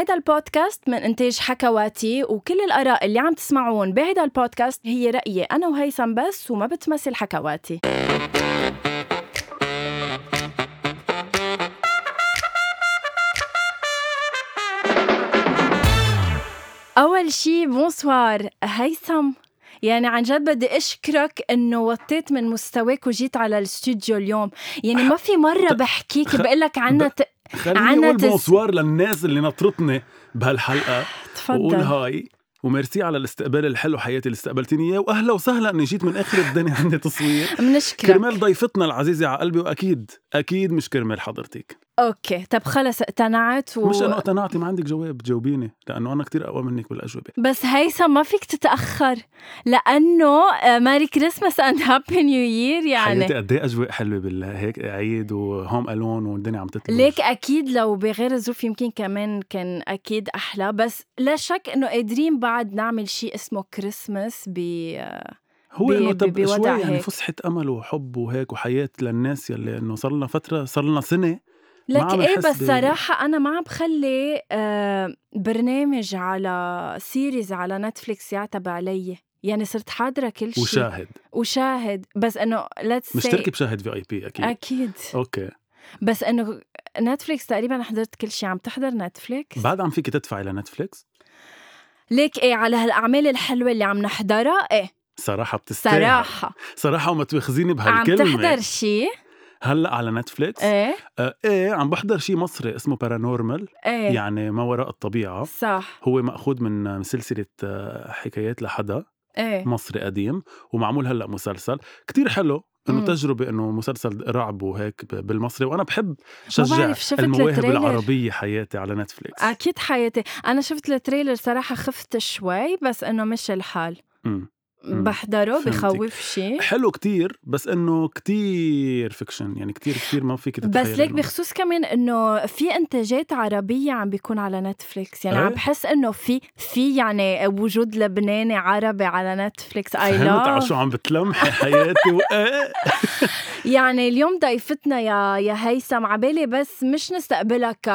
هيدا البودكاست من إنتاج حكواتي وكل الآراء اللي عم تسمعون بهيدا البودكاست هي رأيي أنا وهيثم بس وما بتمثل حكواتي أول شي bonsoir هيثم يعني عن جد بدي أشكرك إنه وطيت من مستواك وجيت على الاستوديو اليوم يعني ما في مرة بحكيك بقول لك عنا. خليني أقول bonsoir للناس اللي نطرتني بهالحلقة. تفضل. وقول hi و merci على الاستقبال الحلو حياتي اللي استقبلتني إياه. وأهلا وسهلا اني جيت من آخر الدنيا عندي تصوير. بنشكرك كرمال ضيفتنا العزيزة على قلبي وأكيد أكيد مش كرمال حضرتك. okay طب خلص اقتنعت و... مش انه اقتنعتي ما عندك جواب جاوبيني لأنه أنا كتير أقوى منك بالأجوبة. بس هيثم ما فيك تتأخر لأنه merry Christmas and happy new year يعني. حياتي قد إيه أجواء حلوة بالهيك عيد و Home Alone والدنيا عم تطلع. ليك أكيد لو بغير الظروف يمكن كمان كان أكيد أحلى بس لا شك إنه قادرين بعد نعمل شيء اسمه كريسماس ب هو إنه طب شوي يعني. فسحة أمل وحب وهيك وحياة للناس يلي إنه صار لنا فترة صار لنا سنة لك إيه بس صراحة أنا ما عم بخلي آه برنامج على series على نتفليكس يعتب علي. يعني صرت حاضرة كل شيء. وشاهد. وشاهد. بس إنه ليك مشتركة بشاهد VIP أكيد. أكيد. okay. بس إنه نتفليكس تقريبا حضرت كل شيء. عم تحضر نتفليكس بعد عم فيك تدفعي لنتفليكس ليك إيه على هالأعمال الحلوة اللي عم نحضرها؟ إيه. صراحة بتستاهل. صراحة. صراحة وما تواخذيني عم بهالكلمة. تحضر شيء هلأ على نتفليكس. إيه. آه إيه عم بحضر شيء مصري اسمه Paranormal إيه. يعني ما وراء الطبيعة. صح. هو مأخوذ من سلسلة آه، حكايات لحدا. إيه. مصري قديم. ومعمول هلأ مسلسل. كتير حلو. إنه. تجربة إنه مسلسل رعب وهيك بالمصري وأنا بحب شجع المواهب. العربيه حياتي على نتفليكس أكيد حياتي أنا شفت ال trailer صراحة خفت شوي بس إنه مشي الحال مم. بحضره. بخوف شيء حلو كتير بس إنه كتير fiction يعني كتير كتير ما فيك تتخيل بس ليك بخصوص كمان إنه في إنتاجات عربية عم بيكون على نتفليكس يعني إيه؟ عم بحس إنه في في يعني وجود لبناني عربي على نتفليكس اي فهمت على شو لاف عم بتلمحي حياتي و... إيه. يعني اليوم ضيفتنا يا يا هيثم عبالي بس مش نستقبلها ك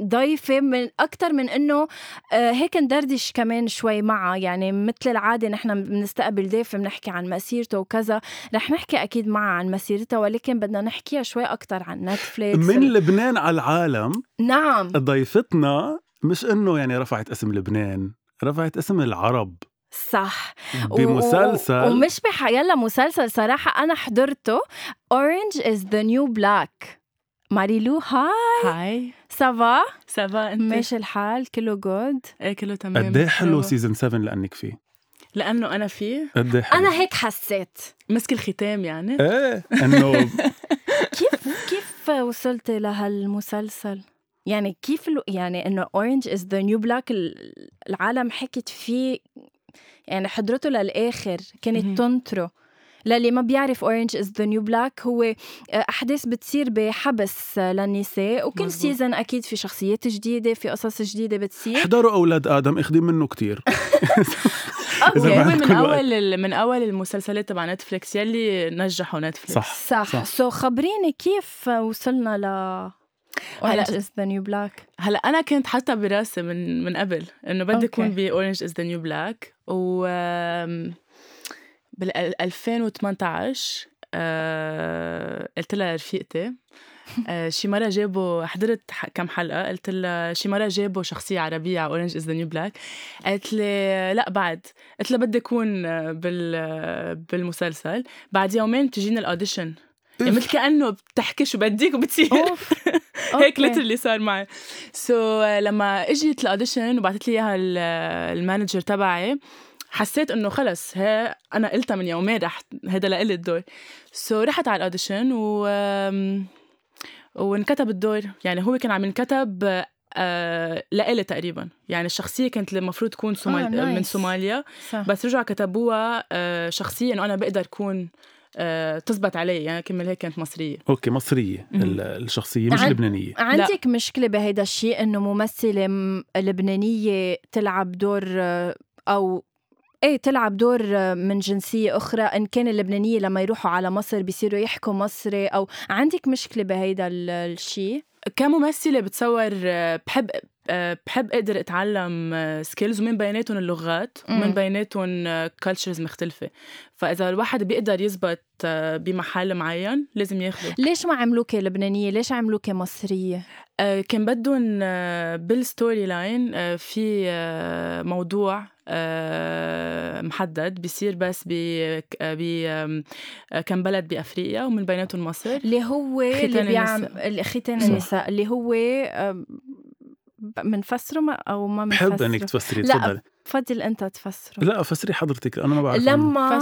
ضيفة من أكتر من إنه آه، هيك ندردش كمان شوي معها. يعني مثل العادة نحن بنستقبل ضيف بنحكي عن مسيرته وكذا. رح نحكي أكيد معها عن مسيرتها ولكن بدنا نحكيها شوي أكتر عن نتفليكس من لبنان على العالم نعم. ضيفتنا مش إنه يعني رفعت اسم لبنان رفعت اسم العرب. صح. بمسلسل و- ومش بحيلا مسلسل صراحة أنا حضرته. Orange is the new black. ماريلو hi. hi. ça va ça va أنت؟ ماشي الحال كله good إيه كله تمام. قد إيه حلو. season 7 لأنك فيه؟ لأنه أنا فيه. قد إيه حلو؟ أنا هيك حسيت. مسك الختام يعني. إيه إنه كيف كيف وصلت لهالمسلسل؟ يعني كيف. يعني إنه Orange is the new black العالم حكت فيه يعني حضرته للآخر. كانت تنطره للي ما بيعرف Orange is the new black هو آه، أحداث بتصير بحبس آه، للنساء وكل مزبوط. season أكيد في شخصيات جديدة في قصص جديدة بتصير احضروا أولاد آدم اخذي منه كتير okay من. أول من أول المسلسلات تبع نتفليكس يلي نجحوا نتفليكس صح صح صح. so خبريني كيف وصلنا ل هلا- اورنج از ذا نيو بلاك هلا أنا كنت حاطة براسي من من قبل إنه بدي. أكون ب Orange Is the New Black و بال 2018 آه، قلت لها رفيقتي. آه، شي مرة جابوا حضرت ح- كم حلقة قلت لها شي مرة جابوا شخصية عربية على Orange Is the New Black قالت لي لا بعد. قلت لها بدي أكون بال بالمسلسل. بعد يومين بتجيني ال audition. يعني مثل كأنه بتحكي شو بدك وبتصير. هيك. اللي صار معي. so, لما اجيت ال audition وبعثت لي إياها ال- ال manager تبعي حسيت إنه خلص هي أنا قلتها من يومين رح هذا لإلي الدور. so, رحت على ال audition و وانكتب الدور. يعني هو كان عم ينكتب آه لإلي تقريبا. يعني الشخصية كانت المفروض تكون سومال... آه، من نايس. سوماليا. صح. بس رجعوا كتبوها آه شخصية إنه أنا بقدر أكون آه تزبط علي. يعني كمل هيك كانت مصرية. أوكي مصرية الشخصية مش عن- لبنانية. عندك مشكلة بهيدا الشيء إنه ممثلة م- لبنانية تلعب دور آه، أو إيه تلعب دور آه، من جنسية أخرى إن كان اللبنانية لما يروحوا على مصر بيصيروا يحكوا مصري أو عندك مشكلة بهيدا ال- الشيء كممثلة بتصور آه، بحب آه، بحب أقدر أتعلم skills ومن بيناتهم اللغات ومن. بيناتهم cultures مختلفة. فإذا الواحد بيقدر يزبط آه، بمحل معين لازم ياخده. ليش ما عملوكي لبنانية؟ ليش عملوكي مصرية؟ آه، كان بدهم آه، بال story line آه، في آه، موضوع آه، محدد بيصير بس ب آه، كم بلد بأفريقيا ومن بيناتهم مصر اللي هو اللي ختان بيعمل النساء. اللي ختان. النساء اللي هو ما- أو ما بحب منفسره انك تفسري لا، تفضلي تفضل أنت تفسره لا فسري حضرتك أنا ما بعرف. لما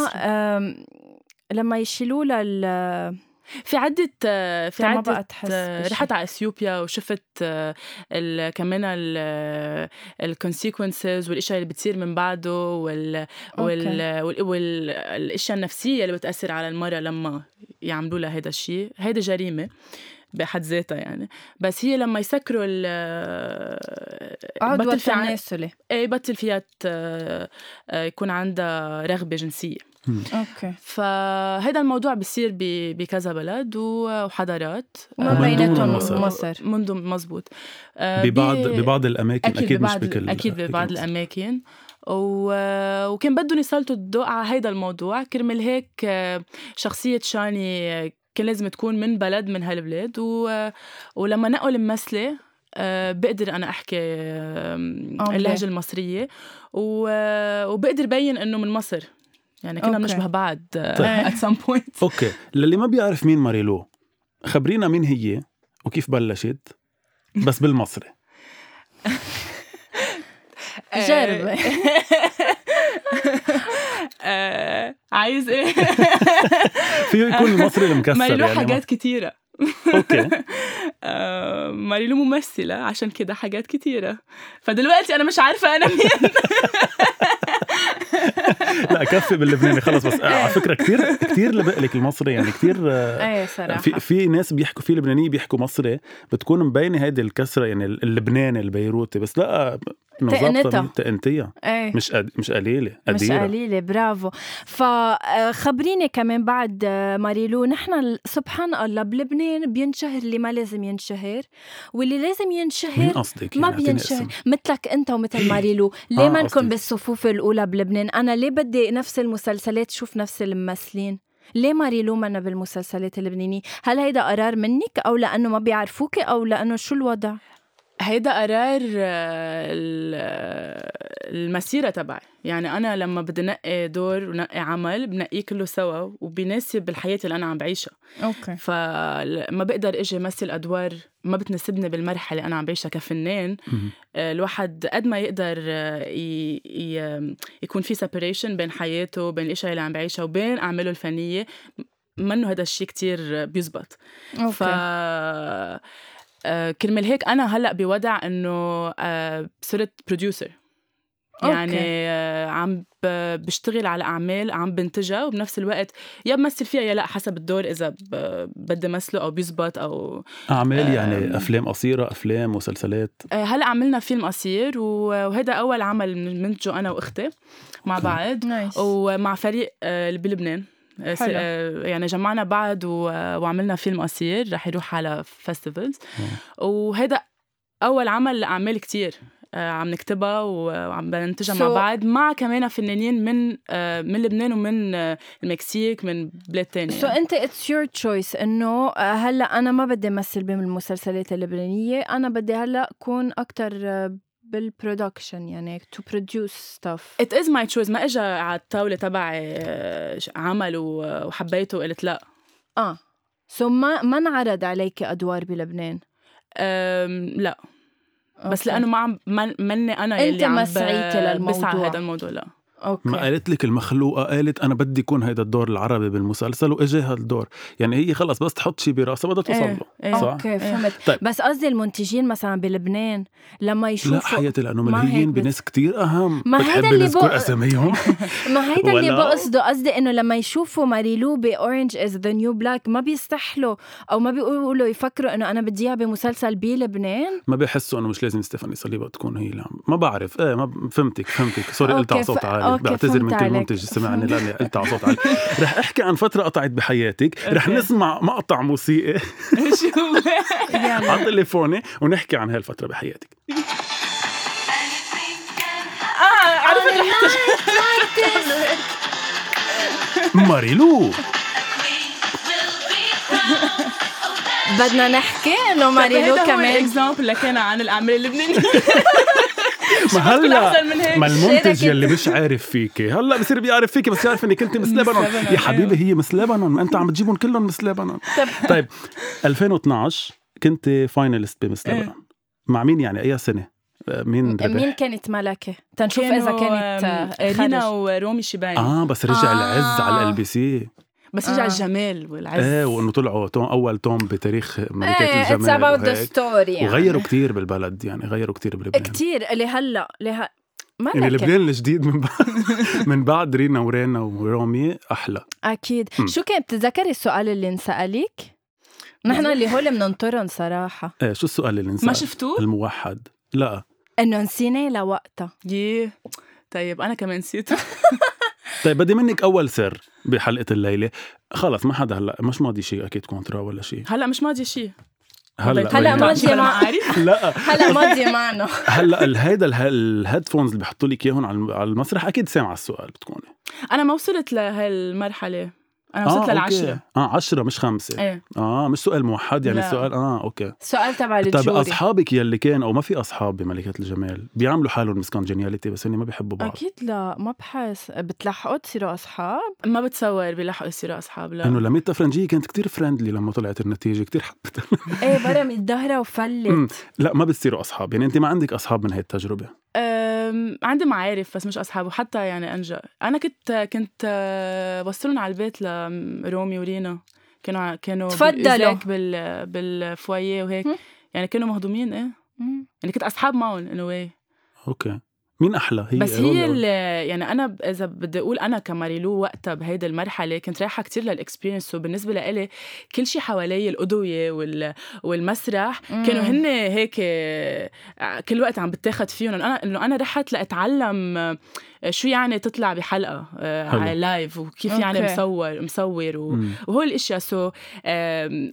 لما يشيلوا لها في عدة آه، في عدة بقى تحس آه،. رحت على إثيوبيا وشفت آه، ال- كمان الكونسيكونسز والإشياء اللي بتصير من بعده وال وال وال- والاشياء النفسية اللي بتأثر على المرأة لما يعملوا لها هذا الشيء. هيدا جريمة بحد ذاتها يعني. بس هي لما يسكروا ال عضو بطل في عن- التناسلي إيه بطل فيها آه، يكون عندها رغبة جنسية. أوكي. فهذا الموضوع بيصير بكذا بلد وحضارات. وما آه، بيناتهم مصر. مصر. منذ مزبوط آه، ببعض ببعض الأماكن أكيد, ببعض مش بكل أكيد ببعض أكيد. الأماكن. و... وكان بدهم يسلطوا الضوء على هيدا الموضوع. كرمال هيك آه، شخصية شاني كان لازم تكون من بلد من هالبلاد. و... ولما نقل ممثلة آه، بقدر أنا أحكي. اللهجة المصرية. و... وبقدر بين إنه من مصر. يعني كنا. بنشبه بعض at some point. أوكي. للي ما بيعرف مين ماريلو خبرينا مين هي وكيف بلشت بس بالمصري. جرب. آه، عايز إيه؟ فيه يكون المصري المكسر ماريلو يعني. حاجات كتيرة. أوكي. آه، ماريلو ممثلة عشان كده حاجات كتيرة. فدلوقتي أنا مش عارفة أنا مين. لا كفي باللبناني خلص بس آه، على فكرة كثير كثير لبقلك المصري يعني كثير صراحة. في في ناس بيحكوا في لبنانيه بيحكوا مصري بتكون مبينة هيدي الكسرة يعني اللبناني البيروتي بس لا تقنتها. تقنتيها إيه مش قد... مش قليلة مش قديرة قليلة برافو فخبريني كمان بعد آه، ماريلو نحن سبحان الله بلبنان بينشهر اللي ما لازم ينشهر واللي لازم ينشهر قصدك ما يعني أعطيني بينشهر. مثلك أنت ومثل ماريلو ليه آه، ما نكون. بالصفوف الأولى بلبنان أنا ليه بدي نفس المسلسلات شوف نفس الممثلين ليه ماريلو منا بالمسلسلات اللبنانية؟ هل هيدا قرار منك أو لأنه ما بيعرفوك أو لأنه شو الوضع؟ هيدا قرار آه، ال- المسيرة تبعي. يعني أنا لما بدي نقي دور ونقي عمل بنقيه كله سوا وبيناسب الحياة اللي أنا عم بعيشها. أوكي. فما بقدر إجي مثل أدوار ما بتناسبني بالمرحلة اللي أنا عم بعيشها كفنان. آه، الواحد قد ما يقدر آه، ي... ي... يكون في separation بين حياته بين الإشياء اللي عم بعيشها وبين أعماله الفنية. منه هذا الشيء كتير بيزبط. أوكي. ف كرمال هيك أنا هلأ بوضع إنه آه، صرت producer يعني أوكي. آه، عم بشتغل على أعمال عم بنتجها وبنفس الوقت يا بمثل فيها يا لأ حسب الدور إذا بدي مثله أو بيزبط أو أعمال يعني um. أفلام قصيرة أفلام مسلسلات آه، هلأ عملنا فيلم قصير وهذا أول عمل منتجه أنا وأختي مع. بعض nice ومع فريق آه، بلبنان آه، حلو. آه، يعني جمعنا بعض و- وعملنا فيلم قصير رح يروح على festivals وهذا أول عمل لاعمال كتير آه، عم نكتبها وعم بننتجها مع So- بعض مع كمان فنانين من آه، من لبنان ومن آه، المكسيك من بلاد تانية. سو أنت اتس يور تشويس إنه آه، هلأ أنا ما بدي امثل بالمسلسلات اللبنانية أنا بدي هلأ أكون أكثر بال production يعني to produce stuff It is my choice. ما اجى على الطاولة تبعي آه، عمل وحبيته وقلت لا. آه. so ما ما انعرض عليك أدوار بلبنان؟ أم لا. بس أوكي. لأنه ما عم من- مني أنا أنت يلي عم للموضوع. بسعى هذا الموضوع لا. أوكي. ما قالت لك المخلوقة قالت أنا بدي يكون هيدا الدور العربي بالمسلسل واجى هذا الدور يعني هي خلص بس تحط شيء براسها بدها توصل إيه، له إيه. صح؟ أوكي فهمت. طيب. بس قصدي المنتجين مثلا بلبنان لما يشوفوا لا حياتي هيك ملهيين بناس كتير أهم. ما هيدا اللي بق- أساميهم؟ ما هيدا اللي بقصده. قصدي إنه لما يشوفوا ماريلو ب Orange Is the New Black ما بيستحلوا أو ما بيقولوا يفكروا إنه أنا بدي اياها بمسلسل بلبنان. ما بيحسوا إنه مش لازم ستيفاني صليبا تكون هي عم ما بعرف. إيه ما فهمتك فهمتك. sorry قلت أوكي، على صوت عالي. بعتذر من كل منتج سمعني لأني قلت على صوت عالي. رح أحكي عن فترة قطعت بحياتك. رح نسمع مقطع موسيقي على تليفوني ونحكي عن هالفترة بحياتك. آه، ماريلو. بدنا نحكي إنه ماريلو كمان. example لكان عن الأعمال اللبنانية. ما هلأ. ما المنتج. يلي مش عارف فيكي هلأ بصير بيعرف فيكي بس يعرف إنك أنت Miss لبنان يا حبيبي أيوة. هي Miss لبنان ما انت عم تجيبهم كلهم Miss لبنان طيب 2012 كنت فاينلست بمس إيه. لبنان مع مين يعني أي سنة آه، مين مين ربح كانت ملكة تنشوف إذا كانت آه، رينا خرج. ورومي شيباني آه بس رجع آه. العز على ال بي سي بس رجع آه. الجمال والعز. إيه وإنه طلعوا توم أول توم بتاريخ ملكه إيه الجمال ذا وهيك. ستوري يعني. وغيروا كتير بالبلد يعني غيروا كتير بلبنان. كتير اللي هلا اللي ملكة يعني لبنان الجديد من بعد من بعد رينا ورينا ورومي أحلى. أكيد. مم. شو كان بتتذكري السؤال اللي انسالك نحن اللي هول بننطرهم صراحة. إيه شو السؤال اللي نسأل ما شفتوه؟ الموحد. لا. إنه نسينا لوقتها. ييه طيب أنا كمان نسيت طيب بدي منك أول سر بحلقة الليلة. خلص ما حدا هلأ مش ماضي شيء أكيد contrat ولا شيء هلأ مش ماضي شيء هلأ هلأ وين؟ ماضي مع- لا. هلأ ماضي معنا. هلأ هيدا ال- ال headphones اللي بحطوا لك اياهم على المسرح أكيد سامعة السؤال بتكوني. أنا ما وصلت لهالمرحلة. أنا وصلت آه، للعشرة. أوكي. آه عشرة مش خمسة. إيه. آه مش سؤال موحد يعني لا. سؤال آه okay. السؤال تبع طيب ال jury. أصحابك يلي كان أو ما في أصحاب بملكة الجمال بيعملوا حالهم Miss Congeniality بس هن ما بيحبوا بعض؟ أكيد لا ما بحس. بتلحقوا تصيروا أصحاب؟ ما بتصور بيلحقوا يصيروا أصحاب لا. إنه لميتا فرنجية كانت كتير friendly لما طلعت النتيجة كتير حبتها إيه برمت ظهرها. وفلت. لا ما بتصيروا أصحاب يعني أنت ما عندك أصحاب من هي التجربة. أم، عندي معارف بس مش أصحاب وحتى يعني أنجا أنا كنت كنت أه، بوصلهم على البيت لرومي ورينا كانوا كانوا تفضلوا. بال بال foyer وهيك. يعني كانوا مهضومين إيه. يعني كنت أصحاب معهم انه واي okay مين أحلى؟ هي بس هي يعني أنا إذا بدي أقول أنا كماريلو وقتها بهيدي المرحلة كنت رايحة كتير لل experience وبالنسبة لإلي كل شيء حوالي الأضوية وال... والمسرح مم. كانوا هن هيك آه، كل وقت عم بتاخد فيهم. أنا إنه أنا رحت لأتعلم شو يعني تطلع بحلقة آه، حلو. على live وكيف يعني okay. مصور مصور و... وهول الأشياء. so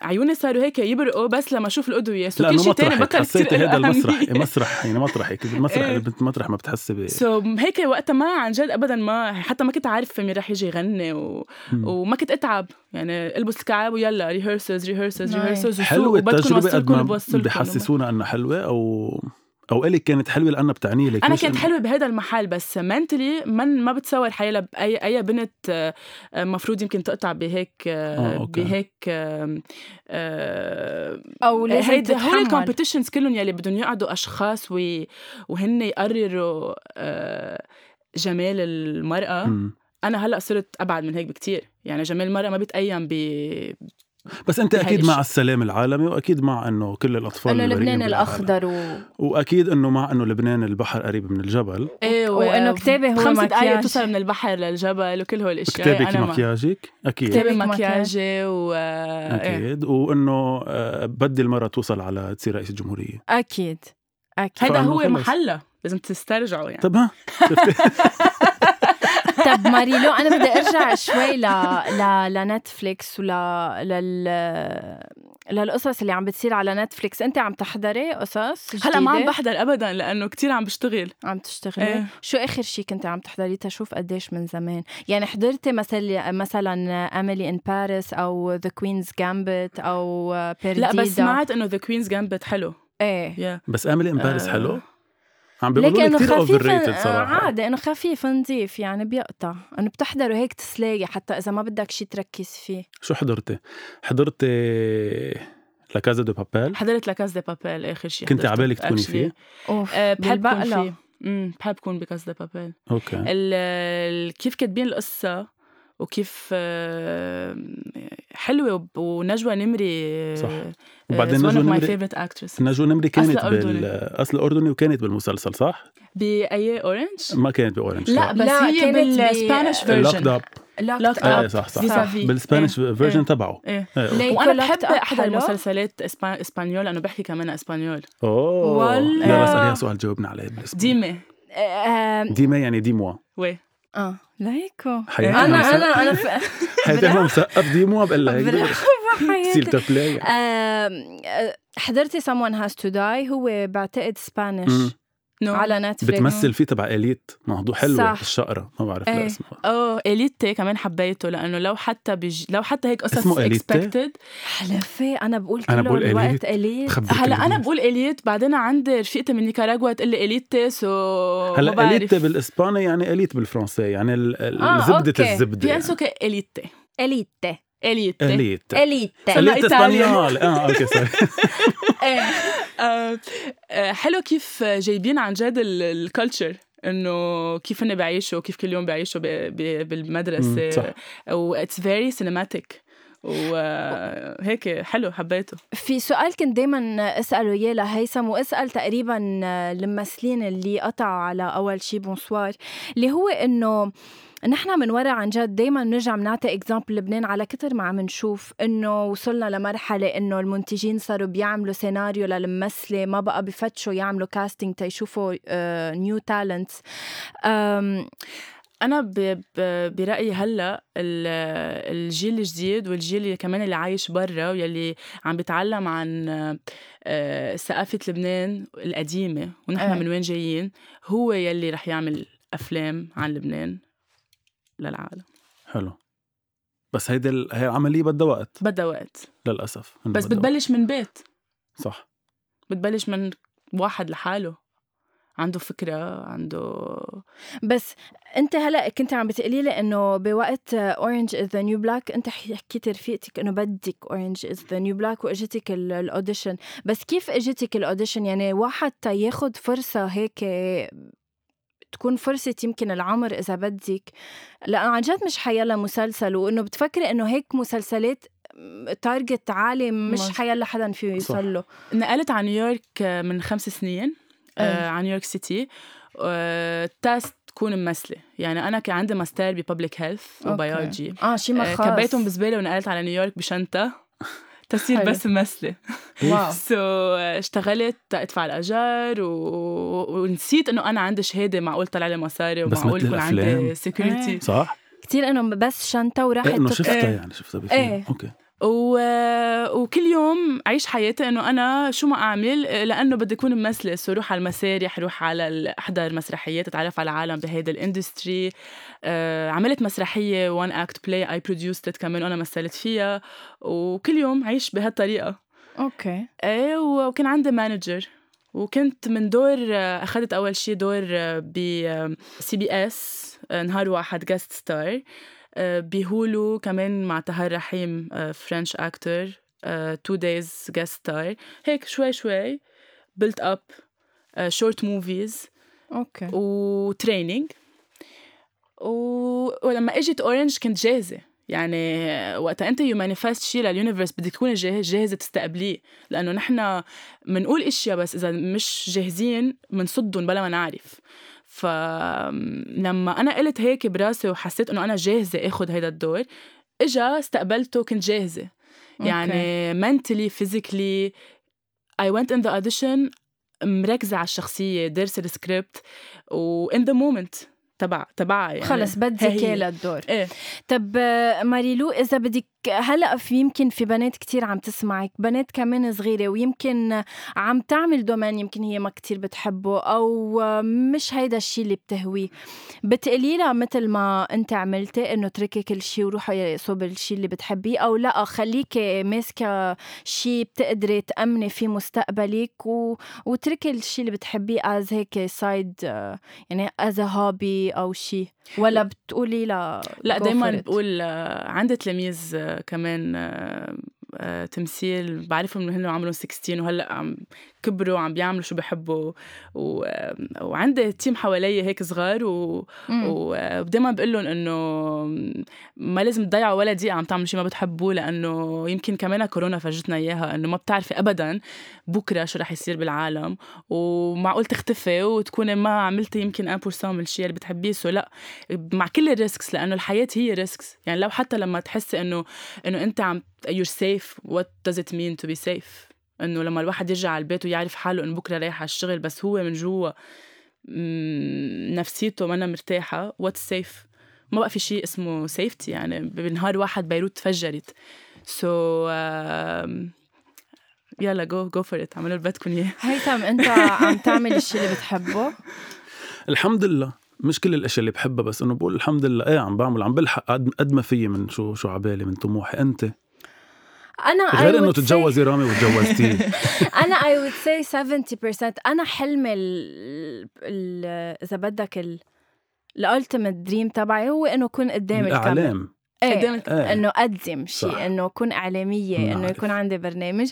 عيوني صاروا هيك يبرقوا بس لما أشوف الأضوية so كل شيء تاني مطرحك بطل حسيتي هذا المسرح. أهمية. مسرح. يعني مطرحك المسرح إيه. اللي مطرح ما بتحسي ب so هيك وقتها ما عن جد ابدا ما حتى ما كنت عارف مين رح يجي يغني و... وما كنت أتعب. يعني ألبس الكعب ويلا ريهرسلز ريهرسلز Nice. ريهرسلز حلوة التجربة قد ما بحسسونا إنها حلوة أو أو الك كانت حلوة لأنها بتعني لك أنا كانت حلوة بهذا المحل بس منتلي من ما بتصور حيلا باي اي بنت آه، مفروض يمكن تقطع بهيك آه، آه، أوكي. بهيك أو هيدا هول الكومبيتيشنز كلهم يلي بدهم يقعدوا أشخاص وي وهن يقرروا جمال المرأة مم. أنا هلأ صرت أبعد من هيك بكتير يعني جمال المرأة ما بتقيم ب بس أنت أكيد مع. السلام العالمي وأكيد مع إنه كل الأطفال إنه لبنان. الأخضر و... وأكيد إنه مع إنه لبنان البحر قريب من الجبل. إيه وإنه كتابة هو خمس مكياج. توصل من البحر للجبل وكل هول الأشياء. كتابك مكياجك أكيد. كتابة كتابة مكياجي و إيه. أكيد. وإنه آه، بدي المرة توصل على تصير رئيس الجمهورية. أكيد. أكيد. هيدا فإنه هو خلص. محلها. لازم تسترجعوا يعني. طب ها. طب ماريلو أنا بدي أرجع شوي ل... ل... لنتفليكس ول لل للقصص اللي عم بتصير على نتفليكس. أنت عم تحضري قصص هلأ ما عم جديدة؟ بحضر ابدا لأنه كتير عم بشتغل. عم تشتغلي؟ إيه. شو آخر شيء كنت عم تحضريه تشوف قديش من زمان؟ يعني حضرتي مثلا مثلا Emily in Paris أو The Queen's Gambit أو بيرديدا لأ بس سمعت إنه The Queen's Gambit حلو. إيه. يا بس Emily in Paris آه. حلو؟ عم بيقولوا لكن لي انه كثير over خفيف rated صراحة عادي إنه خفيف نظيف يعني بيقطع إنه بتحضره هيك تسلاي حتى إذا ما بدك شيء تركز فيه شو حضرتي؟ حضرتي La Casa de Papel حضرت La Casa de Papel آخر شيء كنت حضرته عبالك تكوني. فيه؟ أوف أه بحب. فيه امم بحب كون ب Casa de Papel okay كيف كاتبين القصة وكيف آه، حلوة وب- ونجوى نمري صح. وبعدين one نجوى of my نمري نجوى نمري كانت أصل أردني. بالاصل أردني وكانت بالمسلسل صح؟ بأي أورنج؟ ما كانت باورنج لا بس لا، هي كانت بالسبانيش ب- لوكد فيرجن اب لوكد اب صح صح. صح. بالسبانيش إيه. فيرجن. تبعه إيه إيه. وأنا بحب احضر حلو مسلسلات إسبانيول لأنه بحكي كمان إسبانيول أوه يلا اساليها سؤال جاوبنا عليه ديمي آه، ديما يعني دي موا وي آه. ليكو. حياتي أنا. أنا أنا. حياتي أنا مسقف دي موا بقول لها هيك آم، آه، حضرتي someone has to die هو بعتقد سبانيش نو على نتفليكس بتمثل فيه تبع اليت موضوع حلوة صح. الشقرة ما بعرف. لا اسمها آه اليتي كمان حبيته لأنه لو حتى بيج... لو حتى هيك قصص اسمه؟ اكسبكتد حلفي أنا بقول أنا كله بقول الوقت إليت. اليت هلا أنا. بقول اليت بعدين عندي رفيقتي من نيكاراغوا تقول لي اليتي سو ما هلا اليت بالإسباني يعني اليت بالفرنسي يعني ال- ال- آه، زبده أوكي. الزبدة يعني. بينسوا كاليتي اليت اليتي اليت اليت اليت إيطالي. إسبانيول آه أوكي سوري إيه حلو كيف جايبين عن جد الكالتشر إنه كيف هن بيعيشوا كيف كل يوم بيعيشوا بالمدرسة. و اتس فيري سينماتيك وهيك حلو حبيته. في سؤال كنت دايما أسأله إياه لهيثم وأسأل تقريبا الممثلين اللي قطعوا على أول شي bonsoir اللي هو إنه نحن من ورا عن جد دايما بنرجع بنعطي example لبنان على كتر ما عم نشوف إنه وصلنا لمرحلة إنه المنتجين صاروا بيعملوا سيناريو للممثلة ما بقى بفتشوا يعملوا casting تيشوفوا new talents أنا ب... ب... برأيي هلأ ال- الجيل الجديد والجيل اللي كمان اللي عايش برا واللي عم بيتعلم عن آه، ثقافة لبنان القديمة ونحن إيه. من وين جايين هو يلي رح يعمل أفلام عن لبنان للعالم. حلو. بس هيدي ال- هي العملية بدها وقت؟ بدها وقت. للأسف. بس بتبلش من بيت. صح. بتبلش من واحد لحاله. عنده فكرة عنده بس انت هلا كنت عم بتقولي لي إنه بوقت Orange is the New Black انت حكيتي رفيقتك إنه بدك Orange is the New Black وإجتك ال- ال audition بس كيف إجتك ال audition يعني واحد تا ياخد فرصة هيك تكون فرصة يمكن العمر إذا بدك. لأنه عن جد مش حيلا مسلسل وإنه بتفكري إنه هيك مسلسلات target عالي مش حيلا حدا فيه يوصل له. نقلت على نيويورك من خمس سنين. آه على نيويورك سيتي آه تاست تكون ممثلة يعني أنا كان عندي master ب public health. وبيولوجي آه شي ما آه خاص كبيتهم بزبالة ونقلت على نيويورك بشنطة تصير. بس ممثلة واو so اشتغلت أدفع الاجار و... ونسيت إنه أنا عندي شهادة معقول طلع لي مصاري ومعقول يكون عندي. security إيه. صح؟ كتير إنه بس شنطة وراحت إيه إنه شفتها إيه. يعني شفتها إيه. okay و... وكل يوم عيش حياتي إنه أنا شو ما أعمل لأنه بدي أكون ممثلة. so روح على المسارح روح على أحضر مسرحيات أتعرف على العالم بهيدا ال industry آه عملت مسرحية one act play I produced كمان وأنا مثلت فيها. وكل يوم عيش بهالطريقة. okay. إيه وكان عندي manager وكنت من دور أخذت أول شيء دور ب CBS نهار واحد guest star ب Hulu كمان مع طهر رحيم French actor two days guest star هيك شوي شوي built up short movies okay. و training و... ولما إجت Orange كنت جاهزة. يعني وقتها أنت you manifest شيء لل universe بدك تكوني جاهز جاهزة تستقبليه. لأنه نحن بنقول إشياء بس إذا مش جاهزين بنصدهم بلا ما نعرف. فلما أنا قلت هيك براسي وحسيت إنه أنا جاهزة اخذ هيدا الدور إجا استقبلته كنت جاهزة. يعني mentally physically I went in the audition مركزة على الشخصية دارسة السكريبت و in the moment تبع تبعها يعني. خلص بدك. اياه للدور إيه. طب ماريلو إذا بدك هلا في يمكن في بنات كتير عم تسمعك بنات كمان صغيرة ويمكن عم تعمل دومين يمكن هي ما كتير بتحبه أو مش هيدا الشيء اللي بتهويه بتقولي لها مثل ما أنت عملتي إنه تركي كل شيء وروحي صوب الشيء اللي بتحبيه أو لا خليكي ماسكة شيء بتقدري تأمني فيه مستقبلك و... وتركي الشيء اللي بتحبيه as هيك side يعني as hobby أو شيء ولا بتقولي لا لا it. بقول عندي تلاميذ كمان آه، آه، تمثيل بعرفهم من هن عمرهم 16 وهلأ عم كبروا وعم بيعملوا شو بحبوا. و... وعندي team حوالي هيك صغار و... مم. ودايما بقول لهم إنه ما لازم تضيعوا ولا دقيقة عم تعملوا شيء ما بتحبوه لأنه يمكن كمان كورونا فرجتنا إياها إنه ما بتعرفي ابدا بكرة شو رح يصير بالعالم. ومعقول تختفي وتكوني ما عملتي يمكن 1% من الشيء اللي بتحبيه. so لا مع كل ال risks لأنه الحياة هي risks يعني لو حتى لما تحسي إنه إنه أنت عم you're safe. What does it mean to be safe? إنه لما الواحد يرجع على البيت ويعرف حاله إنه بكرة رايح على الشغل بس هو من جوا نفسيته ما مرتاحة. what's safe ما بقى في شيء اسمه safety يعني بنهار واحد بيروت تفجرت. so so, um, يلا go go for it اعملوا اللي بدكم إياه. هيثم أنت عم تعمل الشيء اللي بتحبه؟ الحمد لله مش كل الأشياء اللي بحبها بس إنه بقول الحمد لله إيه عم بعمل عم بلحق قد قد ما فيي من شو شو عبالي من طموحي. أنت؟ أنا غير إنه تتجوزي رامي وتجوزتيه. أنا I would say 70% أنا حلمي. إذا بدك ال ال ultimate dream تبعي هو إنه أكون قدام الكاميرا. إيه قدام إيه إنه اقدم شيء. إنه اكون إعلامية إنه. يكون عندي برنامج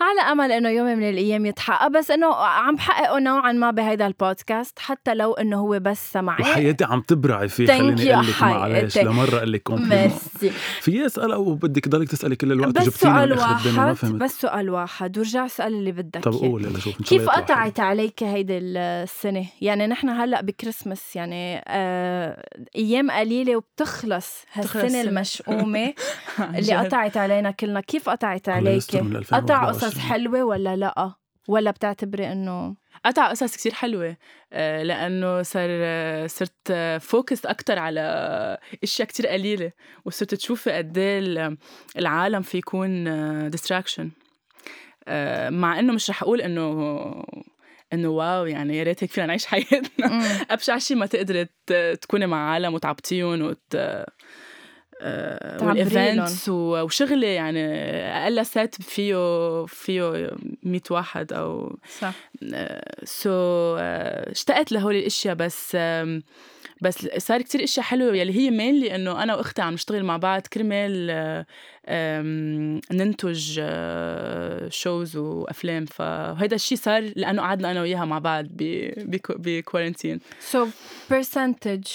على أمل إنه يوم من الأيام يتحقق بس إنه عم بحققه نوعا ما بهيدا البودكاست حتى لو إنه هو بس سمعي وحياتي عم تبرعي فيه خليني أقول لك معلش. لمرة أقول لك ميرسي في اسال أو بدك ضلك تسألي كل الوقت بس جبتيني سؤال واحد بس سؤال واحد ورجع اسال اللي بدك طب. قول يلا شوف كيف. قطعت عليك هيدي السنة؟ يعني نحن هلأ بكريسماس يعني آه أيام قليلة وبتخلص تخلص عن اللي. قطعت علينا كلنا، كيف قطعت الله يستر عليك؟ من قطع 2021. قصص حلوة ولا لا؟ ولا بتعتبري إنه قطع قصص كتير حلوة آه، لأنه صار آه، صرت focus أكتر على أشياء كتير قليلة وصرت تشوفي قد إيه ال- العالم في يكون distraction مع إنه مش رح أقول إنه إنه wow يعني يا ريت هيك فينا نعيش حياتنا مم. أبشع شي ما تقدري تكوني مع عالم وتعبطيهم وت آه، وال events و- وشغلي يعني أقل set فيه فيه 100 واحد أو صح. so اشتقت لهول الأشياء بس بس صار كتير أشياء حلوة يلي هي mainly إنه أنا وأختي عم نشتغل مع بعض كرمال آه، ننتج shows وأفلام. فهيدا الشيء صار لأنه قعدنا أنا وياها مع بعض ب quarantine so percentage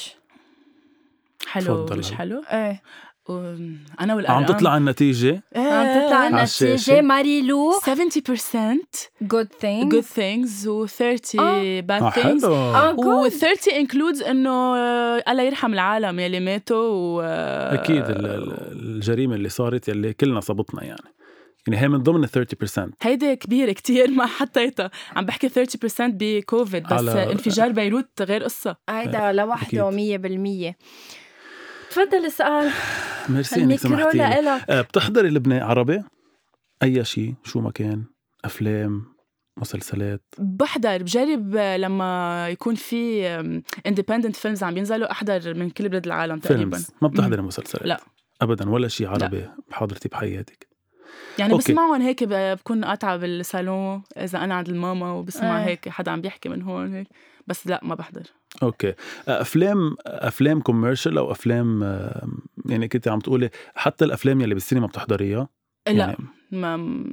حلو تفضل مش. حلو؟ إيه. و- أنا والارقام عم تطلع النتيجة؟ عم تطلع. النتيجة. ماري لو 70% good thing good things و 30 آه. bad آه things. آه و good. 30 includes إنه آه، الله يرحم العالم يلي ماتوا و آه، أكيد ال- ال- الجريمة اللي صارت يلي كلنا صابتنا يعني. يعني هي من ضمن ال 30% هيدي كبيرة كتير ما حطيتها. عم بحكي 30% بكوفيد بس على- انفجار بيروت غير قصة. هيدا لوحده 100% تفضل اسأل. ميرسي إنك سمحتي آه، بتحضري لبنان عربي؟ أي شيء؟ شو ما كان أفلام؟ مسلسلات؟ بحضر بجرب آه، لما يكون في independent films عم بينزلوا أحضر من كل بلاد العالم تقريبا. films. ما بتحضري مسلسلات؟ لا. ابدا ولا شيء عربي حاضرتي بحياتك؟ يعني okay. بسمعهم هيك بكون قاطعة بالصالون إذا أنا عند الماما وبسمع آه. هيك حدا عم بيحكي من هون هيك. بس لا ما بحضر. okay. أفلام أفلام commercial أو أفلام يعني كنت عم تقولي حتى الأفلام يلي بالسينما بتحضريها؟ لا يعني ما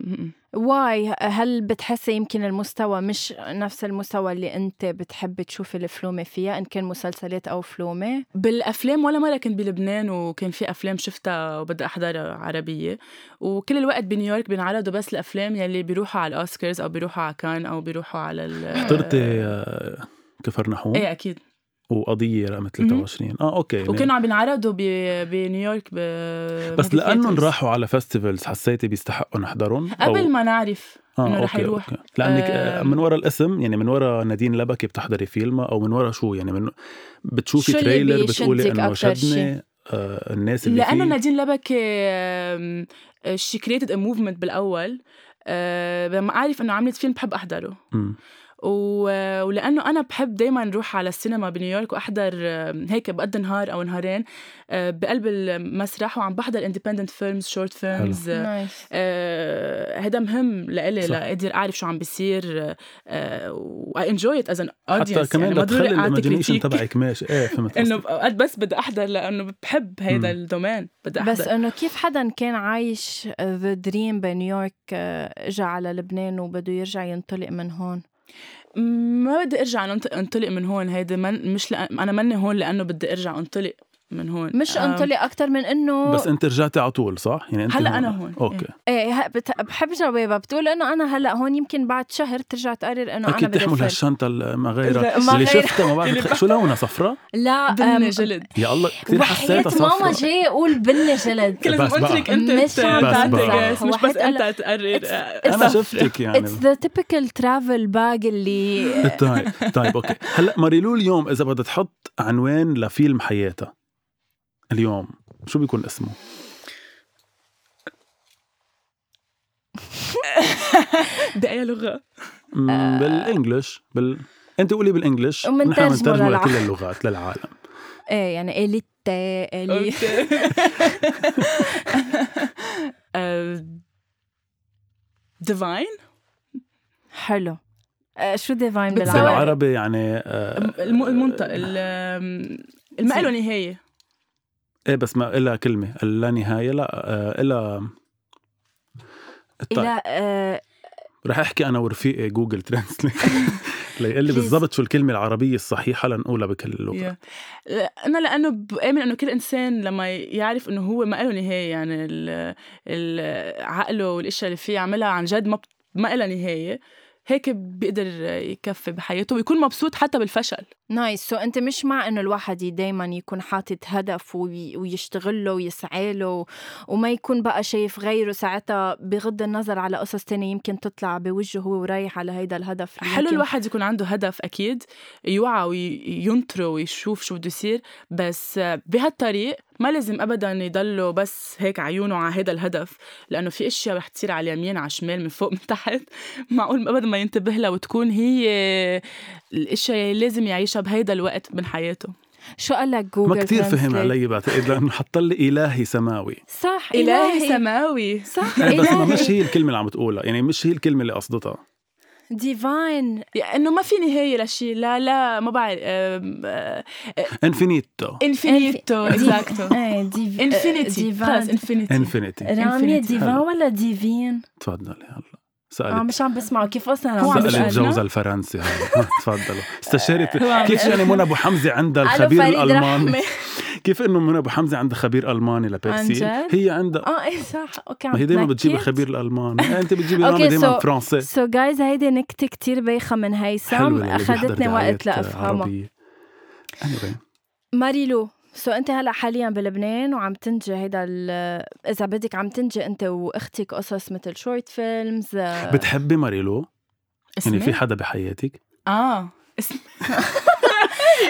why هل بتحسي يمكن المستوى مش نفس المستوى اللي أنت بتحبي تشوفي الفيلم فيها إن كان مسلسلات أو فيلم؟ بالأفلام ولا مرة كنت بلبنان وكان في أفلام شفتها وبدي احضرها عربية. وكل الوقت بنيويورك بينعرضوا بس الأفلام يلي بيروحوا على الأوسكارز أو بيروحوا على كان أو بيروحوا على ال حضرتي آه، كفرنحوم إيه أكيد وقضية رقم 23 آه okay يعني وكانوا عم بينعرضوا ب- بنيويورك ب بس لأنهم. راحوا على festivals حسيتي بيستحقوا نحضرهم أو- قبل ما نعرف آه إنه رح يروح. okay. لأنك. آه، من وراء الاسم يعني من وراء نادين لبكي بتحضري فيلم أو من وراء شو يعني من بتشوفي trailer بتقولي إنه شدني آه الناس اللي لأنه فيه نادين لبكي she created movement بالأول آه، لما أعرف إنه عملت فيلم بحب أحضره مم. و- ولأنه أنا بحب دائما أروح على السينما بنيويورك وأحضر هيك بقضي نهار أو نهارين آه، بقلب المسرح وعم بحضر independent films short films nice هذا مهم لإلي صح. لأقدر أعرف شو عم بيصير و I enjoy it as an audience حتى كمان يعني ما ضروري لتخلي ال imagination. تبعك ماشي إيه فهمت إنه. أوقات بس بدي أحضر لأنه بحب هيدا مم. ال domaine بدي أحضر بس إنه كيف حدا كان عايش the dream بنيويورك آه، اجى على لبنان وبده يرجع ينطلق من هون ما بدي ارجع انطلق من هون هيدا من مش لأ أنا ماني هون لأنه بدي ارجع انطلق. من هون. مش آم، انطلق أكثر من إنه بس انت رجعتي على طول صح؟ يعني انت هلأ أنا هون. أوكي. إيه. ه- بت- بحب جوابها بتقول إنه أنا هلأ هون يمكن بعد شهر ترجع تقرر إنه أنا أكيد بدي تحمل. هالشنطة المغيره لا، اللي. شفتها ما بعرف. شو لونها صفراء؟ لا بني جلد. يا الله كثير حسيتها ماما صفراء. جاي أقول بني جلد. كل بس قلت بقى. لك أنت مش مش بس أنت تقرر. It's- أنا شفتك يعني. It's the typical travel bag اللي طيب طيب okay. هلأ ماريلو اليوم إذا بدها تحط عنوان لفيلم حياتها اليوم شو بيكون اسمه؟ باي لغة. مم، بالإنجلش بال أنت قولي بالإنجلش ومنترجمه نحن بنترجمه لكل اللغات للعالم. إيه يعني اليتا الي ديفاين حلو. آه، شو ديفاين بالعربي؟ بالعربي يعني آه، المنطق ال- الما له نهايه إيه بس ما إلها كلمة لا نهاية لا آه، إلها إلى آه، رح أحكي أنا ورفيقي Google Translate ليقول لي. بالضبط شو الكلمة العربية الصحيحة لنقولها بكل اللغة Yeah. لا، أنا لأنه بامن إنه كل إنسان لما يعرف إنه هو ما له نهاية يعني عقله والإشياء اللي فيه يعملها عن جد ما ما لها نهاية هيك بيقدر يكفي بحياته ويكون مبسوط حتى بالفشل. Nice so أنت مش مع إنه الواحد دايما يكون حاطط هدف وي- ويشتغل له ويسعى له وما يكون بقى شايف غيره ساعتها بغض النظر على قصص تانية يمكن تطلع بوجهه هو ورايح على هيدا الهدف حلو يمكن- الواحد يكون عنده هدف أكيد يوعى وينطره ويشوف شو بده يصير بس بهالطريق ما لازم ابدا يضله بس هيك عيونه على هذا الهدف لأنه في أشياء رح تصير على اليمين على الشمال من فوق من تحت. معقول ابدا ما ينتبه لها وتكون هي الأشياء اللي لازم يعيشها بهيدا الوقت من حياته. شو قال لك جوجل ما كتير فهم؟ علي بعتقد لأنه حط لي إلهي سماوي. صح إلهي سماوي. صح إيه بس ما إلهي. مش هي الكلمة اللي عم تقولها يعني مش هي الكلمة اللي قصدتها. Divine إنه ما في نهايه لشيء لا لا ما بعرف انفينيتو انفينيتو اكزاكتو إيه انفينيتي خلص انفينيتي انفينيتي Infinity. ديفان. ولا ديفين؟ تفضلي هلا آه سألت. مش عم بسمعه. كيف أصلا؟ هو عم عم سألت؟ جوزها الفرنسي تفضلوا استشارت كيف يعني منى أبو حمزة عندها الخبير الألماني. كيف إنه منى أبو حمزة عندها خبير ألماني جد؟ هي عندها آه إيه صح أوكي ما هي دائما. بتجيب الخبير الألماني أنت بتجيبي رامي دائما so- فرنسي سو جايز هيدي نكتة كتير بايخة من هيثم أخذتني وقت anyway. ماريلو so أنت هلأ حاليا بلبنان وعم تنجي هيدا ال- إذا بدك عم تنجي أنت وأختك قصص مثل short films بتحبي ماريلو؟ اسمي يعني في حدا بحياتك؟ آه اسمي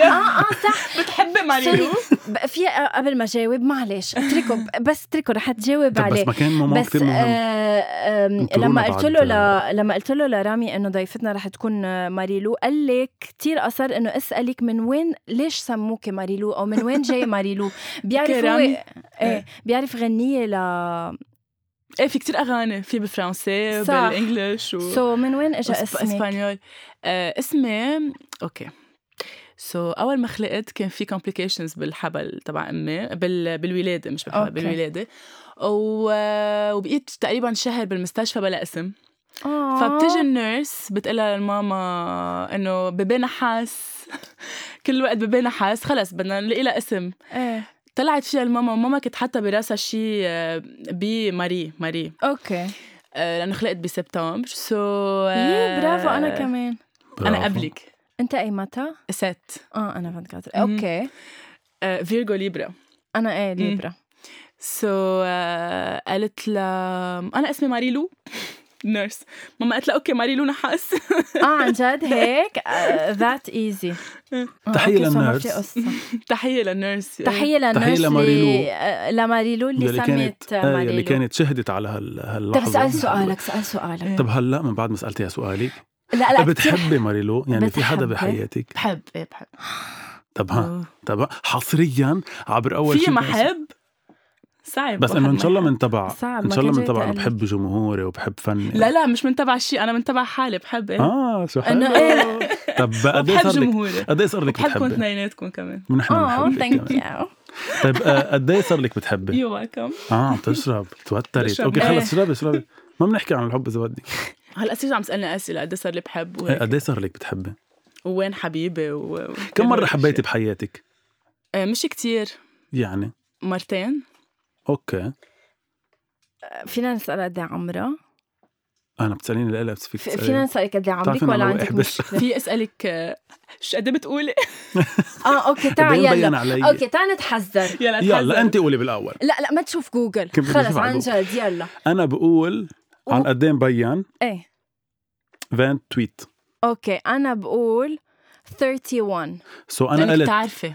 آه آه صح. بتحبي ماريلو بقى في قبل ما جاوب معلش. اتركه بس اتركه رح تجاوب عليه بس ما كان موضوع بس كثير مهم. آه لما قلت له ل... لما قلت له لرامي إنه ضيفتنا رح تكون آه، ماريلو قال لي كثير أصر إنه اسألك من وين ليش سموكي ماريلو؟ أو من وين جاي ماريلو؟ بيعرف هو رامي. إيه بيعرف غنية ل إيه في كتير أغاني. في بالفرنسي صح. بال English و... so من وين اجى اسمك؟ Español. آه اسمي okay. so so, أول ما خلقت كان في complications بالحبل تبع أمي بال... بالولادة مش بالحبل okay. بالولادة. و... وبقيت تقريبا شهر بالمستشفى بلا اسم. آه. فبتجي ال nurse بتقلها لماما إنه bébé نحاس كل وقت bébé نحاس خلص بدنا نلاقي لها اسم. إيه. طلعت فيها الماما وماما كانت حتى براسها شيء بماري ماري أوكي. آه، لأنه خلقت بسبتمبر. سو يي برافو أنا كمان. أنا برافو. قبلك. أنت أي متى؟ ست. آه أنا 24 مهم. أوكي. آه، فيرجو ليبرا. أنا إيه ليبرا. سو آه، قالت لها أنا اسمي ماريلو. نيرس ماما قالت لها أوكي ماريلو نحاس آه عن جد؟ هيك؟ That easy تحية لل nurse. تحية لل nurse تحية لل nurse تحية لماريلو. اللي آه، لماريلو اللي سمت آه، ماريلو. كانت شهدت على هال- طب سأل سؤالك سأل سؤالك. طب هلا من بعد ما سألتيها سؤالك لا لا بتحبي ماريلو؟ يعني في حدا. بحياتك؟ بحب إيه بحب. طب ها. طب حصريا عبر أول في شيء ما احب صعب. بس إنه إن شاء الله من تبع صعب، إن شاء الله من تبع انه. بحب جمهوري وبحب فني لا لا مش من تبع الشيء. أنا من تبع حالي. بحب إيه؟ آه شو حلو. إيه. طب قد إيه صار لك؟ جمهوري. قد إيه صار لك بحبكم بتحبي؟ اثنيناتكم كمان. ونحن بنحبك thank you طيب آه، قد إيه صار لك بتحبي؟ you're welcome آه عم تشرب توترت. okay إيه. خلص اشربي اشربي ما بنحكي عن الحب إذا بدك. هلا اصير عم تسألني أسئلة قد إيه صار لي بحب إيه، وهيك قد إيه صار لك بتحبي؟ وين حبيبي و... كم مرة كل حبيتي. بحياتك؟ آه، مش كتير يعني مرتين okay فينا نسأل قد إيه عمرها؟ أنا بتسأليني لا لا بس فيك في- فينا. نسألك قد إيه عمرك ولا أنا عندك. مشكلة؟ في أسألك شو قد إيه بتقولي آه okay قد تعال يلا علي؟ okay تعال نتحزر يلا يلا. أنت قولي بالأول لا لا ما تشوف جوجل خلص عن؟ جد يلا أنا بقول عن و- قد إيه مبين إيه. twenty eight okay أنا بقول 31 so أنا لأنك قلت بتعرفي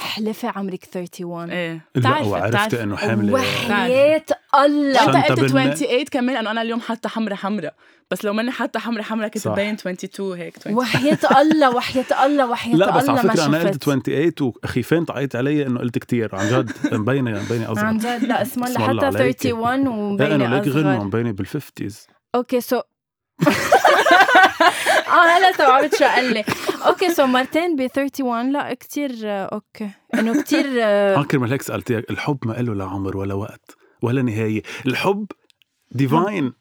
احلفي عمرك 31 إيه. لا بتعرفي- وعرفت. إنه حاملة وحياة الله. شنطة قلت بالنا- 28 كمان لأنه أنا اليوم حاطة حمرة حمرة. بس لو ماني حاطة حمرة حمرة كنت صح. باين 22 هيك 20. وحياة الله وحياة الله وحياة لا بس الله على ما فكرة أنا قلت شفت 28 وخايفة تعيط علي؟ إنه قلت كتير. عن جد مبينة مبينة أصغر. عن جد لا اسم الله. اسم الله حتى عليك. 31 إيه إنه ومبينة ليك غنوة مبينة بال fifties okay so آه هلا استوعبت شو قال لي okay so مرتين ب 31 لا كتير آه، okay. إنه كتير آه، آه كرمال هيك سألتك الحب ما له لا عمر ولا وقت ولا نهاية. الحب divine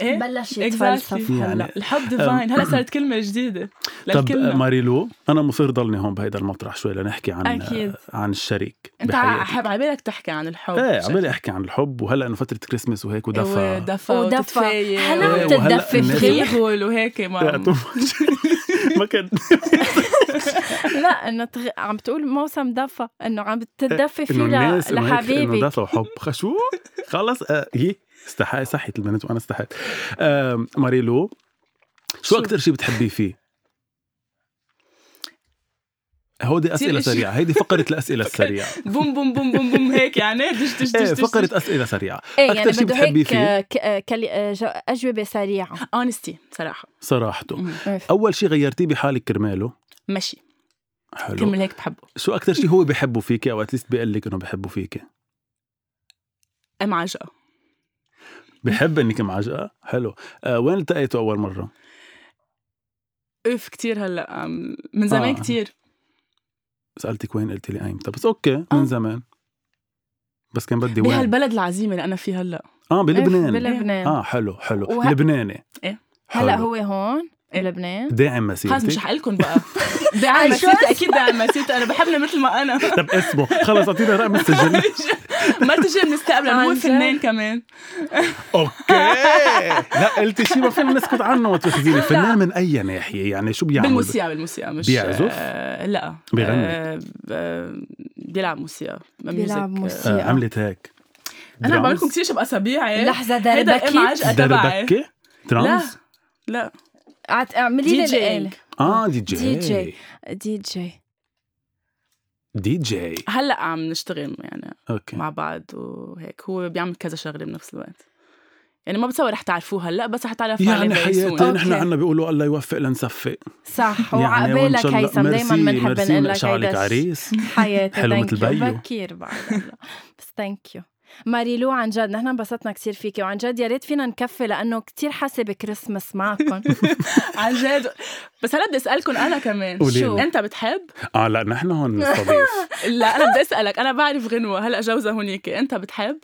إيه؟ بلش Exactly. يتفلسف يعني- هلا الحب divine هلا صارت كلمة جديدة طب ماريلو أنا مصير ضلني هون بهيدا المطرح شوي لنحكي عن أكيد. عن الشريك أنت. حاب عبالك تحكي عن الحب. إيه عمالي أحكي عن الحب وهلأ إنه فترة كريسماس وهيك ودفى. ودفى ودفى. إيه، تتدفي الناس- فيه غلغل وهيك ما ما كان لا إنه تغ... عم تقول موسم دفى إنه عم تتدفي فيه إنه ل... الناس إنه هيك إنه دفى وحب. خشو؟ خلص آه هي استحى صحت البنت وأنا استحيت. ماريلو شو؟ أكثر شيء بتحبيه فيه؟ هودي أسئلة. سريعة. هيدي فقرة الأسئلة السريعة. بوم بوم بوم بوم boom هيك يعني. دش دش دش إيه دش فقرة أسئلة سريعة. إيه أكتر يعني شي بده بتحبيه هيك فيه؟ آه، أجوبة سريعة. honesty صراحة. صراحته. مم. أول شيء غيرتيه بحالك كرماله؟ ماشي حلو. كلمة هيك بحبه. شو أكثر شيء هو بحبه فيك أو at least بيقول لك إنه بحبه فيك أم عجقة. بحب انك معجقه حلو. آه وين التقيتوا أول مرة؟ أوف كتير هلأ. من زمان آه. كتير. سألتك وين قلتي لي ايمتى بس okay من آه. زمان. بس كان بدي وين. بهالبلد العظيمة اللي أنا فيه هلأ. آه بلبنان. بلبنان. آه حلو حلو. وه- لبناني. إيه. حلو. هلا هو هون إيه. بلبنان داعم خلص مش مسيرتك رح لكم بقى. داعم شو مسيرتي أكيد داعم مسيرتي أنا بحبنا مثل ما أنا. طب اسمه. خلص أعطينا رقم السجل. ما تجي بنستقبل عن هو؟ فنان كمان. okay. لا قلتي شيء ما فينا نسكت عنه وتاخذيني فنان من أي ناحية؟ يعني شو بيعمل؟ بالموسيقى بالموسيقى. مش بيعزف؟ آه لا. بيغني؟ آه ب- بيلعب موسيقى. بيلعب. موسيقى. آه عملت هيك. أنا بعمل؟ لكم كثير شو بأصابيعي لحظة هيدا ام دربكي عجقة تبعي دربكه لا لا. اعملي لي جي. الآلة آه DJ. DJ. DJ. DJ. هلأ عم نشتغل يعني okay. مع بعض وهيك. هو بيعمل كذا شغلة بنفس الوقت. يعني ما بتصور رح تعرفوه هلأ بس رح تعرفوا يعني. حياتي. نحن okay. عنا بيقولوا الله يوفق لنصفق صح يعني وعقبالك الله- هيثم. دايما merci- بنحب نقول لك هيدا عريس. حياتي. حلو مثل بيو. بكير بعد بس thank you ماريلو عن جد نحن انبسطنا كثير فيكي وعن جد يا ريت فينا نكفي لأنه كثير حاسة بكريسماس معكم عن جد. بس هلا بدي اسالكم أنا كمان. قولي شو؟ أنت بتحب؟ آه لا نحن هون نستضيف لا أنا بدي أسألك. أنا بعرف غنوة. هلا جوزها هونيك. أنت بتحب؟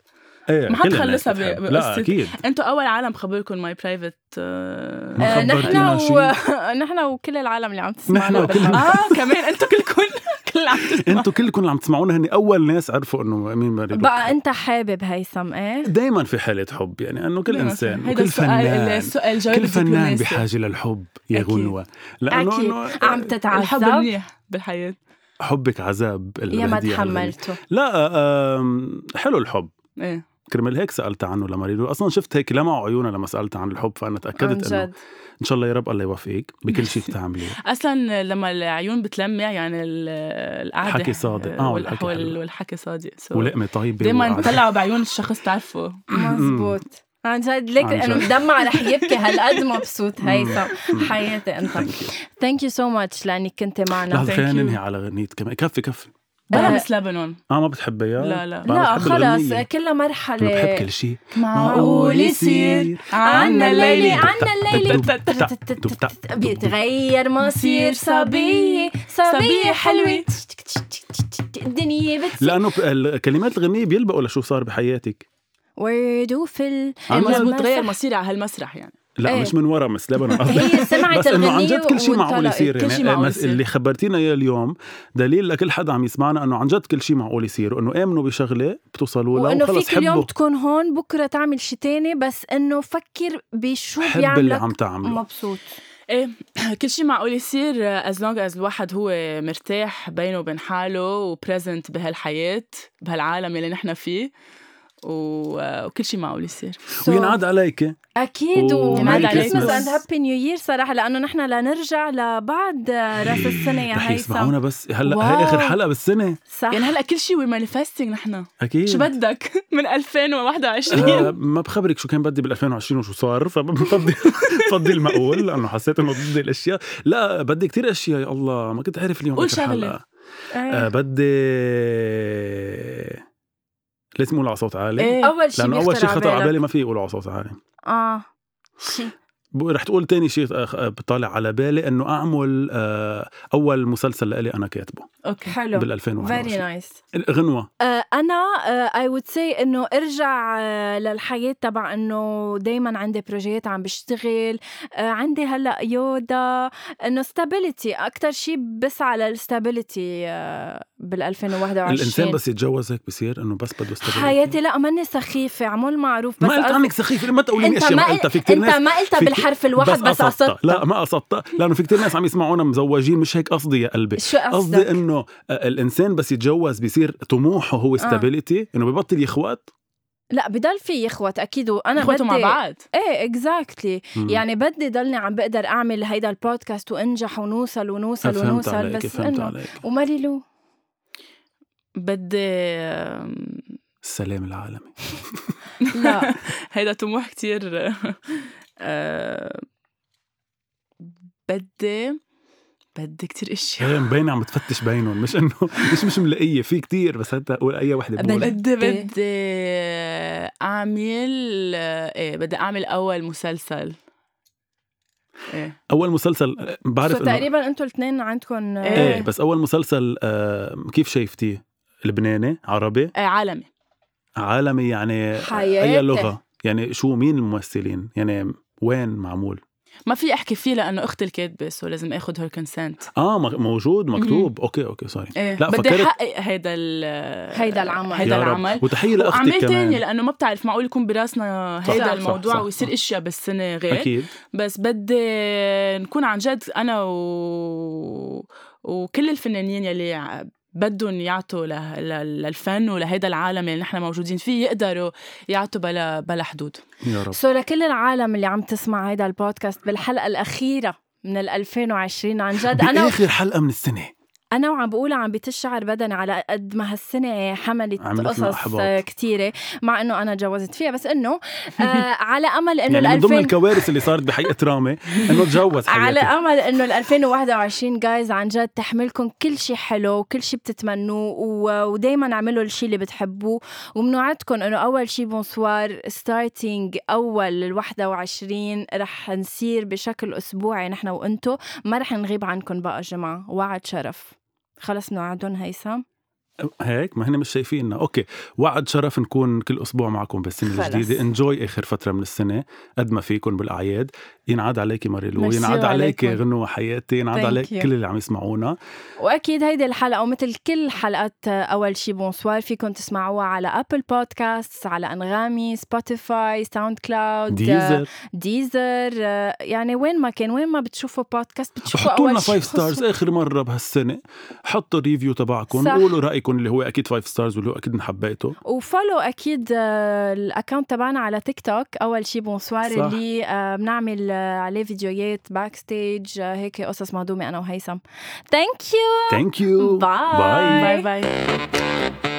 إيه ما حتخلصها. بقصة- لا أكيد. أنتوا أول عالم خبركم my private نحن و... نحن وكل العالم اللي عم نحن تسمعنا وكل- بالحق. آه كمان أنتوا كلكم كل عم تسمعوا أنتوا كلكم اللي عم تسمعونا هني أول ناس عرفوا إنه مين ماري بقى أنت حابب هيثم إيه؟ دائما في حالة حب يعني إنه كل إنسان وكل السؤال فنان. السؤال كل فنان. بحاجة للحب يا أكيد. غنوة. لأنه أكيد. إنه عم الحب تتعذب منيح بالحياة حبك عذاب يا ما. تحملته. لا آم، حلو الحب. إيه. كرمال هيك سألت عنه لماريلو أصلا شفت هيك لمعوا عيونها لما سألت عن الحب فأنا عن تأكدت إن شاء الله يا رب الله يوفقك بكل شيء بتعمليه أصلا لما العيون بتلمع يعني ال- القعدة الحكي صادق. وال- والحكي. والحكي صادق so ولقمة طيبة دايما وقعدة. طلعوا بعيون الشخص تعرفوا مزبوط عن جد ليك انه. مدمع رح يبكي هالقد مبسوط هيثم حياتي أنت Thank you. thank you so much لأنك كنت معنا Thank خلينا you. ننهي على غنية كمان كفي كفي بلا آه. مس لبنان. آه ما بتحبها لا لا. لا بحب خلص. كلها أنا بحب مرحله كل شيء معقول يصير؟ عنا الليلي عنا الليلي الليلي بيتغير مصير صبية صبية حلوة. الدنيا بتس لأنه ب- ال- كلمات الغنية بيلبقوا لشو صار بحياتك. ورد وفل. عن جد. مزبوط المسرح. مصيري على هالمسرح يعني. لا إيه. مش من ورا مس لبنان هي سمعت بس إنه عن جد كل شيء معقول. يصير كل يعني شي معقول يصير. اللي خبرتينا إياه اليوم دليل لكل حدا عم يسمعنا إنه عن جد كل شيء معقول يصير وانه آمنوا بشغلة بتوصلوا لها وإنه فيك اليوم تكون هون بكرة تعمل شي تاني بس إنه فكر بشو حب اللي بيعملك عم تعمله مبسوط إيه كل شيء معقول يصير as long as الواحد هو مرتاح بينه وبين حاله و present بهالحياة بهالعالم اللي نحن فيه وكل شيء معقول يصير. وينعاد عليك. أكيد و- و Merry Christmas. and happy new year صراحة لأنه نحن لنرجع لبعد راس السنة يا هيثم. يسمعونا بس. هلا wow. هي آخر حلقة بالسنة. صح. يعني هلا كل شيء we manifesting نحن. أكيد. شو بدك؟ من 2021 آه ما بخبرك شو كان بدي بال 2020 وشو صار فبفضل بفضل المقول لأنه حسيت إنه ضد الأشياء. لا بدي كتير أشياء يا الله ما كنت عارف اليوم قول. حلقة. إيه. آه بدي لازم أقول على صوت عالي. إيه. أول شيء لأنه أول شيء خطر على بالي ما في يقولوا على صوت عالي. آه. شي. رح تقول تاني شيء آه، بطالع على بالي إنه أعمل آه، أول مسلسل لإلي أنا كاتبه. okay. حلو. بال very 2021 nice غنوة. أنا I would say إنه ارجع آه، للحياة تبع إنه دائما عندي بروجيات عم بشتغل. آه، عندي هلأ يودا. إنه stability أكثر شيء بسعى لل stability بال 2021 الإنسان بس يتجوز هيك بصير إنه بس بده stability لا ماني سخيفة عمول معروف. بس ما قلت عنك سخيفة ما تقولي لي انت أشياء ما قلتها؟ في كثير أنت ناس ما قلتها بالحرف الواحد بس, قصدتها. قصدتها لا ما قصدتها لأنه في كثير ناس عم يسمعونا مزوجين مش هيك قصدي يا قلبي. شو قصدي قصدك؟ إنه آه، الإنسان بس يتجوز بيصير طموحه هو stability إنه ببطل يخوت؟ لا بضل في يخوت أكيد. وأنا بدي مع بعض. إيه exactly مم. يعني بدي ضلني عم بقدر أعمل هيدا البودكاست وأنجح ونوصل ونوصل فهمت ونوصل عليك بس فهمت إنه عليك. وماريلو بدي السلام العالمي. لا هيدا طموح كتير آه، بدي بدي كتير أشياء. هي مبينة عم تفتش بينهم. مش انه مش مش ملاقيه في كتير بس هتا قول أي وحدة بقول بدي بدي. بدي أعمل إيه بدي أعمل أول مسلسل. إيه. أول مسلسل بعرف انه تقريبا أنتوا الاثنين عندكم إيه. إيه. بس أول مسلسل آه، كيف شايفتيه؟ لبناني عربي؟ إيه عالمي. عالمي يعني حياتي. أي لغة. يعني شو مين الممثلين؟ يعني وين معمول؟ ما في أحكي فيه لأنه أختي الكاتبه so لازم اخذ her consent آه موجود مكتوب. أوكي أوكي sorry إيه. لا، بدي فكرت- أحقق هيدا ال هيدا العمل. هيدا. العمل. وتحية وعمل كمان. تاني لأنه ما بتعرف معقول يكون براسنا صح، هيدا صح، الموضوع صح، ويصير صح. إشياء بالسنة غير. أكيد. بس بدي نكون عن جد أنا و... وكل الفنانين يلي بدهم يعطوا ل... ل... للفن ولهيدا العالم اللي نحن موجودين فيه يقدروا يعطوا بلا بلا حدود. يا رب. سو لكل العالم اللي عم تسمع هيدا البودكاست بالحلقة الأخيرة من ال 2020 عن جد. أنا بآخر حلقة من السنة. أنا وعم بقول عم بتشعر بدني على قد ما هالسنة حملت قصص. كتيرة مع إنه أنا تجوزت فيها بس إنه آه على أمل إنه يعني من ضمن 2000 الكوارث اللي صارت بحقيقة رامي إنه تجوز على حياتي. أمل إنه ال 2021 جايز عن جد تحملكم كل شيء حلو وكل شيء بتتمنوه و- ودايما اعملوا الشيء اللي بتحبوه. وبنوعدكم إنه أول شيء بونسوار starting أول ال 21 رح نسير بشكل أسبوعي نحن وإنتو. ما رح نغيب عنكم بقى جماعة. وعد شرف. خلص بنوعدهم هيثم هيك؟ ما هن مش شايفيننا. أوكي وعد شرف نكون كل أسبوع معكم بالسنة خلص. الجديدة. enjoy آخر فترة من السنة قد ما فيكم بالأعياد. ينعاد عليكي ماريلو ينعاد عليكي وعليكم. غنوة حياتي ينعاد عليك you. كل اللي عم يسمعونا وأكيد هيدي الحلقة ومثل كل حلقات أول شي بونسوار فيكم تسمعوها على Apple Podcasts على أنغامي Spotify SoundCloud Deezer Deezer آه، يعني وين ما كان وين ما بتشوفوا بودكاست بتشوفوا حطوا لنا أول شي 5 stars آخر مرة بهالسنة حطوا ال review تبعكم. قولوا رأيكم اللي هو أكيد 5 stars واللي هو أكيد حبيته و follow أكيد آه، ال account تبعنا على تيك توك أول شي بونسوار. اللي آه، بنعمل آه، عليه فيديوهات backstage هيك قصص مهضومة أنا وهيثم. thank you thank you Bye. bye bye